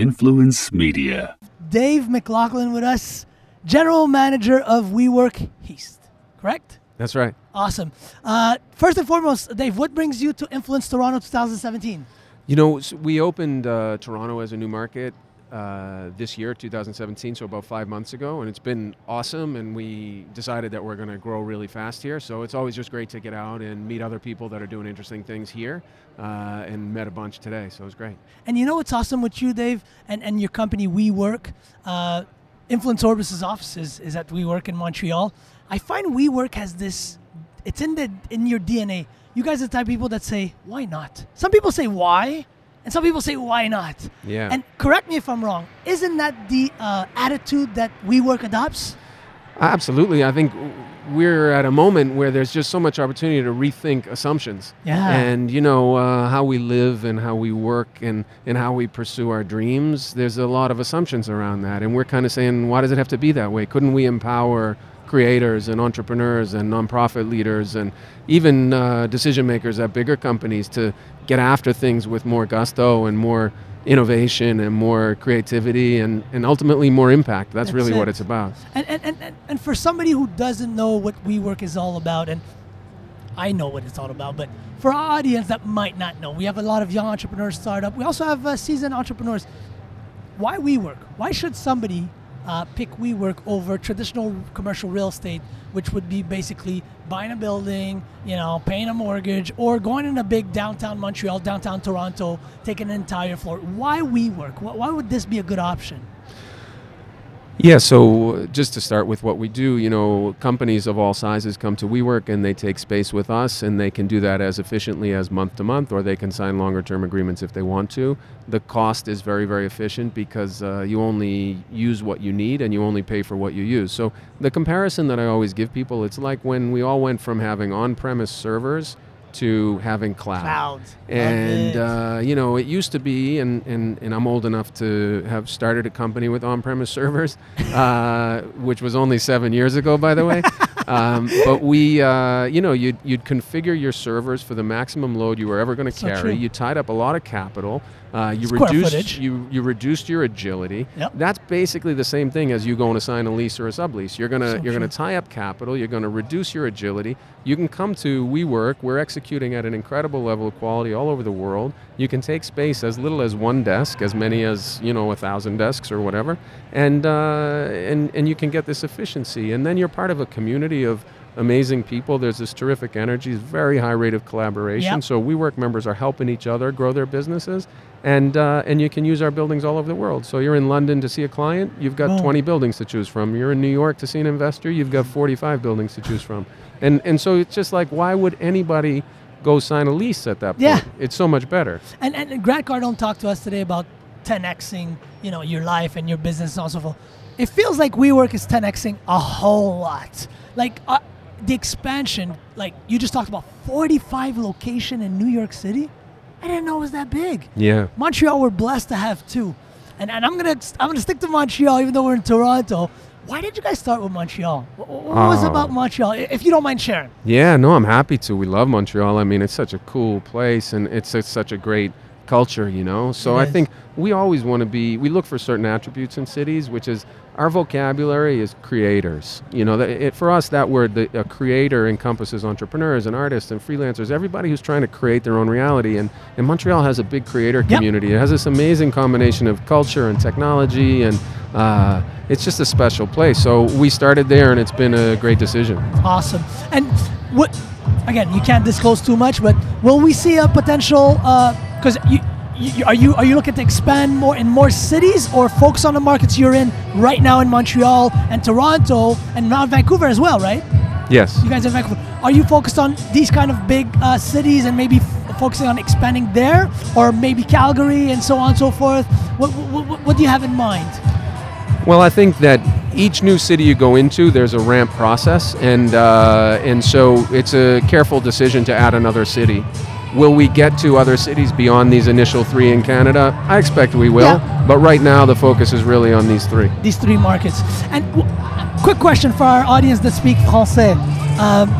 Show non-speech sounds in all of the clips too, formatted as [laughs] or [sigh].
Influence Media. Dave McLaughlin with us, General Manager of WeWork East, correct? That's right. Awesome. Uh, first and foremost, Dave, what brings you to Influence Toronto 2017? You know, we opened uh, Toronto as a new market uh, this year, 2017, so about five months ago, and it's been awesome. And we decided that we're going to grow really fast here. So it's always just great to get out and meet other people that are doing interesting things here, uh, and met a bunch today. So it was great. And you know what's awesome with you, Dave, and, and your company WeWork? Uh, Influence Orbis's office is, is at WeWork in Montreal. I find WeWork has this, it's in the in your DNA. You guys are the type of people that say, why not? Some people say why, and some people say why not. Yeah. And correct me if I'm wrong. Isn't that the uh, attitude that WeWork adopts? Absolutely. I think we're at a moment where there's just so much opportunity to rethink assumptions. Yeah. And, you know, uh, how we live and how we work and, and how we pursue our dreams, there's a lot of assumptions around that. And we're kind of saying, why does it have to be that way? Couldn't we empower creators and entrepreneurs and nonprofit leaders and even uh, decision makers at bigger companies to get after things with more gusto and more innovation and more creativity and, and ultimately more impact? That's, That's really what it's about. And, and, and, and, and for somebody who doesn't know what WeWork is all about, and I know what it's all about, but for our audience that might not know, we have a lot of young entrepreneurs start up. We also have uh, seasoned entrepreneurs. Why WeWork? Why should somebody uh, pick WeWork over traditional commercial real estate, which would be basically buying a building, you know, paying a mortgage, or going in a big downtown Montreal, downtown Toronto, taking an entire floor? Why WeWork? Wh- Why would this be a good option? Yeah, so just to start with what we do, you know, companies of all sizes come to WeWork and they take space with us, and they can do that as efficiently as month to month, or they can sign longer term agreements if they want to. The cost is very, very efficient because uh, you only use what you need and you only pay for what you use. So the comparison that I always give people, it's like when we all went from having on premise servers to having cloud. Cloud. Love And uh, you know, it used to be, and, and, and I'm old enough to have started a company with on-premise servers, [laughs] uh, which was only seven years ago, by the way. [laughs] um, but we, uh, you know, you'd, you'd configure your servers for the maximum load you were ever going to So carry. true. You tied up a lot of capital. Uh, you Square reduced footage. you you reduced your agility. Yep. That's basically the same thing as you going to sign a lease or a sublease. You're gonna So you're gonna tie up capital. You're gonna reduce your agility. You can come to WeWork. We're executing at an incredible level of quality all over the world. You can take space as little as one desk, as many as you know a thousand desks or whatever, and uh, and and you can get this efficiency. And then you're part of a community of amazing people. There's this terrific energy, very high rate of collaboration. Yep. So WeWork members are helping each other grow their businesses, and uh, and you can use our buildings all over the world. So you're in London to see a client, you've got Boom. 20 buildings to choose from. You're in New York to see an investor, you've got 45 buildings to choose from. And and so it's just like, why would anybody go sign a lease at that point? Yeah. It's so much better. And and Grant Cardone talked to us today about 10xing, you know, your life and your business and so forth. It feels like WeWork is 10xing a whole lot. Like uh, the expansion, like you just talked about 45 location in New York City. I didn't know it was that big. Yeah. Montreal, we're blessed to have two. And, and I'm gonna I'm gonna stick to Montreal even though we're in Toronto. Why did you guys start with Montreal? What, what was it Oh. about Montreal? If you don't mind sharing. Yeah, no, I'm happy to. We love Montreal. I mean, it's such a cool place and it's, it's such a great culture, you know? So I think we always want to be, we look for certain attributes in cities, which is our vocabulary is creators. You know, that it, for us, that word, the, a creator encompasses entrepreneurs and artists and freelancers, everybody who's trying to create their own reality. And, and Montreal has a big creator Yep. community. It has this amazing combination of culture and technology and uh, it's just a special place. So we started there and it's been a great decision. Awesome. And what? Again, you can't disclose too much, but will we see a potential? Because you, you are you are you looking to expand more in more cities or focus on the markets you're in right now in Montreal and Toronto and now Vancouver as well, right? Yes. You guys in Vancouver. Are you focused on these kind of big uh, cities and maybe f- focusing on expanding there, or maybe Calgary and so on and so forth? What, what, what do you have in mind? Well, I think that each new city you go into, there's a ramp process, and uh, and so it's a careful decision to add another city. Will we get to other cities beyond these initial three in Canada? I expect we will, Yeah. but right now the focus is really on these three. these three markets. And w- quick question for our audience that speak Français: um,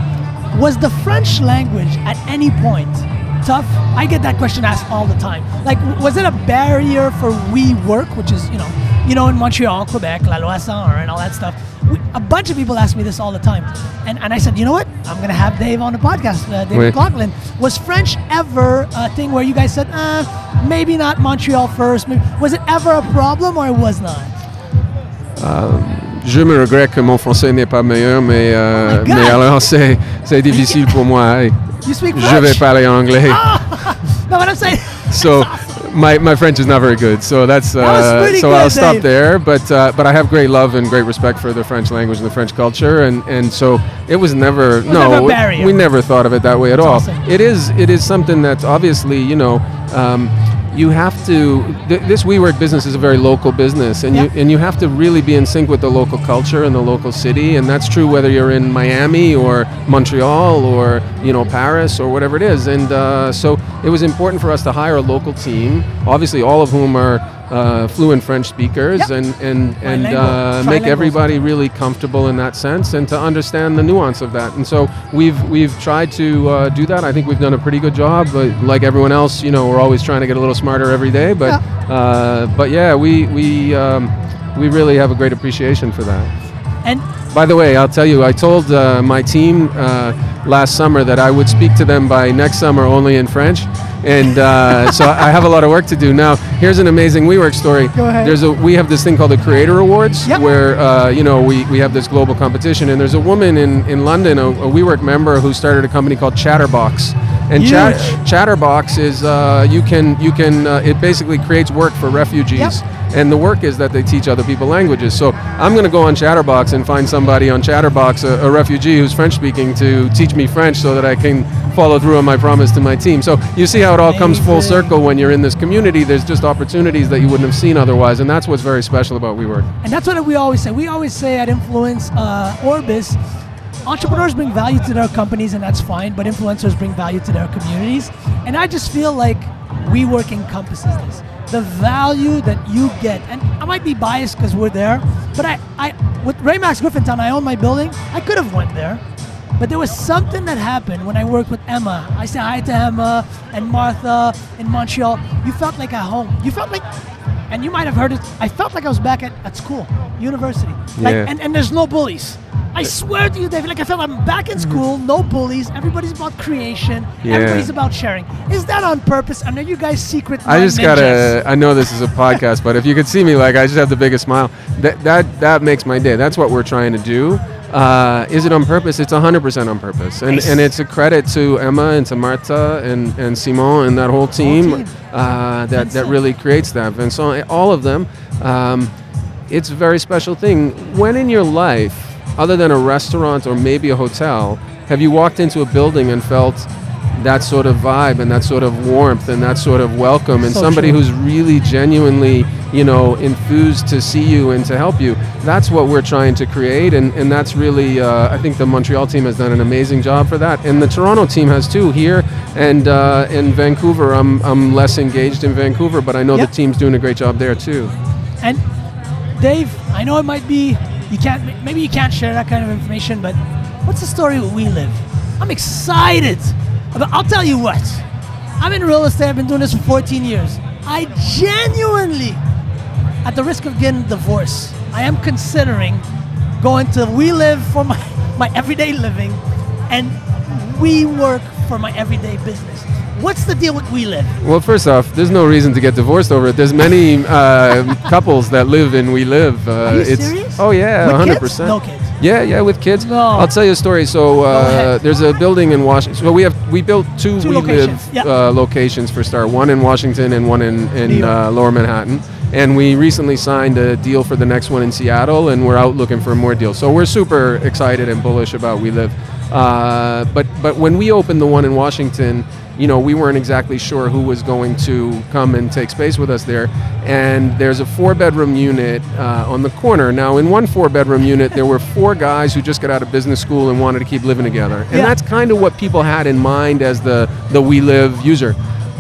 Was the French language at any point tough? I get that question asked all the time. Like, was it a barrier for we work, which is you know, you know, in Montreal, Quebec, La Loi 101, and all that stuff. We, a bunch of people ask me this all the time, and and I said, you know what? I'm gonna have Dave on the podcast. Uh, Dave Oui. McLaughlin. Was French ever a thing where you guys said, uh, maybe not Montreal first? Maybe, was it ever a problem or it was not? Je me regrette que mon français n'est pas meilleur, mais, euh, Oh mais alors c'est, c'est difficile pour moi. Hey, You speak Je vais parler anglais. [laughs] No, what I'm saying. So [laughs] my, my French is not very good. So that's That was uh, pretty so I'll stop Dave. there. But uh, but I have great love and great respect for the French language and the French culture, and, and so it was never no never a barrier. we never thought of it that way at all. awesome. It is it is something that's obviously you know. Um, you have to. Th- this WeWork business is a very local business, and you and you have to really be in sync with the local culture and the local city, and that's true whether you're in Miami or Montreal or you know Paris or whatever it is. And uh, so it was important for us to hire a local team, obviously all of whom are uh, fluent French speakers, Yep. and and and uh, make everybody really comfortable in that sense, and to understand the nuance of that. And so we've we've tried to uh, do that. I think we've done a pretty good job. But like everyone else, you know, we're always trying to get a little smarter every day. But uh, but yeah, we we um, we really have a great appreciation for that. And By the way, I'll tell you, I told uh, my team uh, last summer that I would speak to them by next summer only in French, and uh, so I have a lot of work to do. Now, here's an amazing WeWork story. Go ahead. There's a we have this thing called the Creator Awards, Yep. where uh, you know we, we have this global competition, and there's a woman in in London, a, a WeWork member, who started a company called Chatterbox. And Chat- Chatterbox is uh, you can you can uh, it basically creates work for refugees. Yep. And the work is that they teach other people languages. So I'm going to go on Chatterbox and find somebody on Chatterbox, a, a refugee who's French speaking, to teach me French so that I can follow through on my promise to my team. So you see how it all comes full circle when you're in this community. There's just opportunities that you wouldn't have seen otherwise. And that's what's very special about WeWork. And that's what we always say. We always say at Influence uh, Orbis, entrepreneurs bring value to their companies, and that's fine. But influencers bring value to their communities. And I just feel like WeWork encompasses this. The value that you get, and I might be biased because we're there, but I, I, with Raymax Griffintown, I own my building. I could have went there, but there was something that happened when I worked with Emma. I said hi to Emma and Martha in Montreal. You felt like at home. You felt like and you might have heard it. I felt like I was back at, at school, university. Like, Yeah. and, and there's no bullies. I swear to you, David, like I felt I'm back in school, no bullies. Everybody's about creation. Yeah. Everybody's about sharing. Is that on purpose? I know you guys secret. I just ninjas. gotta. I know this is a podcast, but if you could see me, like I just have the biggest smile. That that that makes my day. That's what we're trying to do. Uh, is it on purpose? It's 100% on purpose, and Nice. and it's a credit to Emma and to Marta and and Simon and that whole team, team. Uh, that that really creates that. And so all of them. Um, it's a very special thing. When in your life, other than a restaurant or maybe a hotel, have you walked into a building and felt that sort of vibe and that sort of warmth and that sort of welcome and So somebody true. who's really genuinely, you know, enthused to see you and to help you? That's what we're trying to create, and, and that's really, uh, I think the Montreal team has done an amazing job for that, and the Toronto team has too. Here and uh, in Vancouver, I'm, I'm less engaged in Vancouver, but I know Yep. the team's doing a great job there too. And Dave, I know it might be you can't maybe you can't share that kind of information, but what's the story We Live? I'm excited. About, I'll tell you what. I'm in real estate. I've been doing this for 14 years. I genuinely, at the risk of getting divorced, I am considering going to We Live for my, [laughs] my everyday living and We Work for my everyday business. What's the deal with We Live? Well, first off, there's no reason to get divorced over it. There's many uh, couples that live in We Live. Uh, Are you it's, serious? Oh yeah, With 100. kids? percent No kids. Yeah, yeah, with kids. No. I'll tell you a story. So uh, there's a building in Washington. So we have we built two, Two We locations, Live yeah. uh, locations for Star. One in Washington and one in in uh, Lower Manhattan. And we recently signed a deal for the next one in Seattle, and we're out looking for more deals. So we're super excited and bullish about We Live. Uh, but but when we opened the one in Washington, you know, we weren't exactly sure who was going to come and take space with us there. And there's a four bedroom unit uh, on the corner. Now, in one four bedroom unit, there were four guys who just got out of business school and wanted to keep living together. And Yeah. that's kind of what people had in mind as the, the We Live user.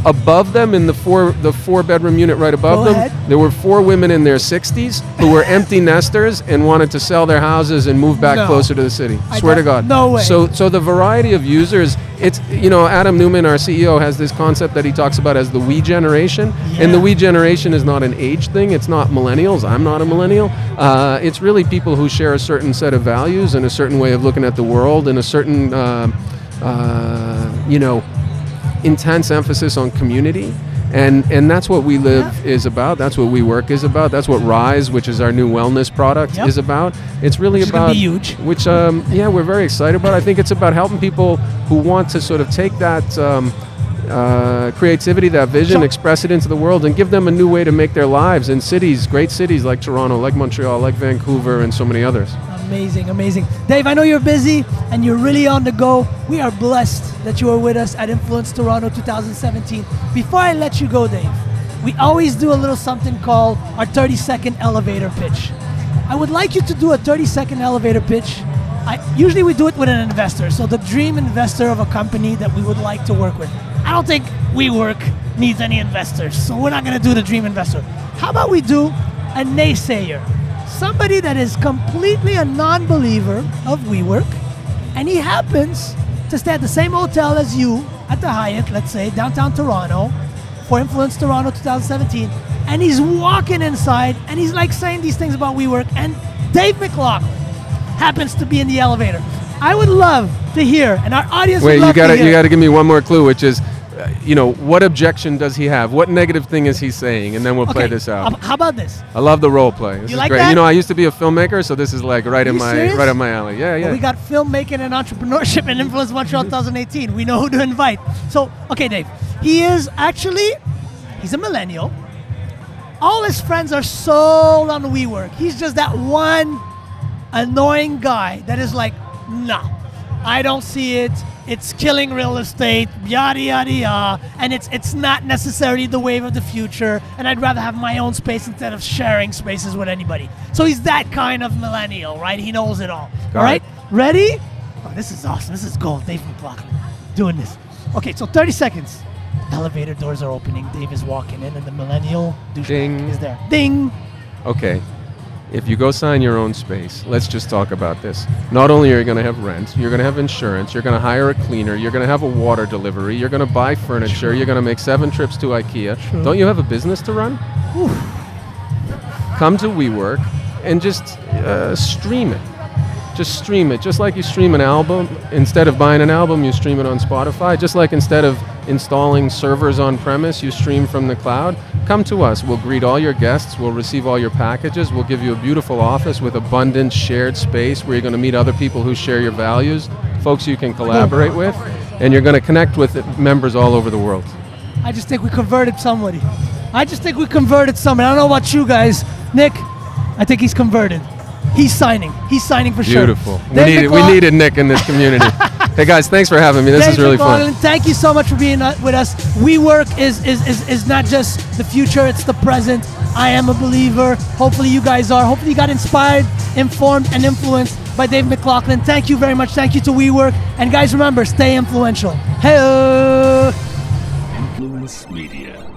Above them in the four the four bedroom unit right above Go them, ahead. there were four women in their 60s who were empty nesters and wanted to sell their houses and move back No. closer to the city. I Swear to God. no way. So so the variety of users, it's you know Adam Neumann, our CEO, has this concept that he talks about as the we generation, and the we generation is not an age thing. It's not millennials. I'm not a millennial. Uh, it's really people who share a certain set of values and a certain way of looking at the world and a certain uh, uh, you know intense emphasis on community. And, and that's what we live is about. That's what we work is about. That's what Rise, which is our new wellness product, Yep. is about. It's really Which about be huge. which um, yeah we're very excited about. I think it's about helping people who want to sort of take that um, uh, creativity, that vision, express it into the world, and give them a new way to make their lives in cities, great cities like Toronto, like Montreal, like Vancouver, and so many others. Amazing, amazing. Dave, I know you're busy and you're really on the go. We are blessed that you are with us at Influence Toronto 2017. Before I let you go, Dave, we always do a little something called our 30 second elevator pitch. I would like you to do a 30 second elevator pitch. I, usually we do it with an investor, so the dream investor of a company that we would like to work with. I don't think WeWork needs any investors, so we're not going to do the dream investor. How about we do a naysayer? Somebody that is completely a non believer of WeWork, and he happens to stay at the same hotel as you at the Hyatt, let's say, downtown Toronto, for Influence Toronto 2017, and he's walking inside and he's like saying these things about WeWork, and Dave McLaughlin happens to be in the elevator. I would love to hear, and our audience Wait, would you love gotta to hear. you gotta give me one more clue, which is, Uh, you know, what objection does he have? What negative thing is he saying? And then we'll play this out. How, how about this? I love the role play. This You is like great. that? You know, I used to be a filmmaker, so this is like right in my serious? right up my alley. Yeah, yeah. Well, we got filmmaking and entrepreneurship and Influence Montreal mm-hmm. 2018. We know who to invite. So, okay, Dave. He is actually, he's a millennial. All his friends are sold on WeWork. He's just that one annoying guy that is like, no, I don't see it. It's killing real estate, yada yada yada, and it's it's not necessarily the wave of the future. And I'd rather have my own space instead of sharing spaces with anybody. So he's that kind of millennial, right? He knows it all. Got all right, it. ready? Oh, this is awesome. This is gold. Dave McLaughlin doing this. Okay, so 30 seconds. Elevator doors are opening. Dave is walking in, and the millennial douchebag Ding. is there. Ding. Okay. If you go sign your own space, let's just talk about this. Not only are you going to have rent, you're going to have insurance, you're going to hire a cleaner, you're going to have a water delivery, you're going to buy furniture, you're going to make seven trips to IKEA. True. Don't you have a business to run? Come to WeWork and just uh, stream it. Just stream it. Just like you stream an album, instead of buying an album, you stream it on Spotify. Just like instead of installing servers on premise, you stream from the cloud. Come to us. We'll greet all your guests. We'll receive all your packages. We'll give you a beautiful office with abundant shared space where you're going to meet other people who share your values, folks you can collaborate with, and you're going to connect with members all over the world. I just think we converted somebody. I just think we converted somebody. I don't know about you guys. Nick, I think he's converted. He's signing. He's signing for sure. Beautiful. We Dave needed, we McLaughlin- needed Nick in this community. [laughs] hey guys, thanks for having me. This Dave is really McLaughlin, fun. Thank you so much for being uh, with us. WeWork is, is, is, is not just the future, it's the present. I am a believer. Hopefully you guys are. Hopefully you got inspired, informed, and influenced by Dave McLaughlin. Thank you very much. Thank you to WeWork. And guys, remember, stay influential. Hey. Influence Media.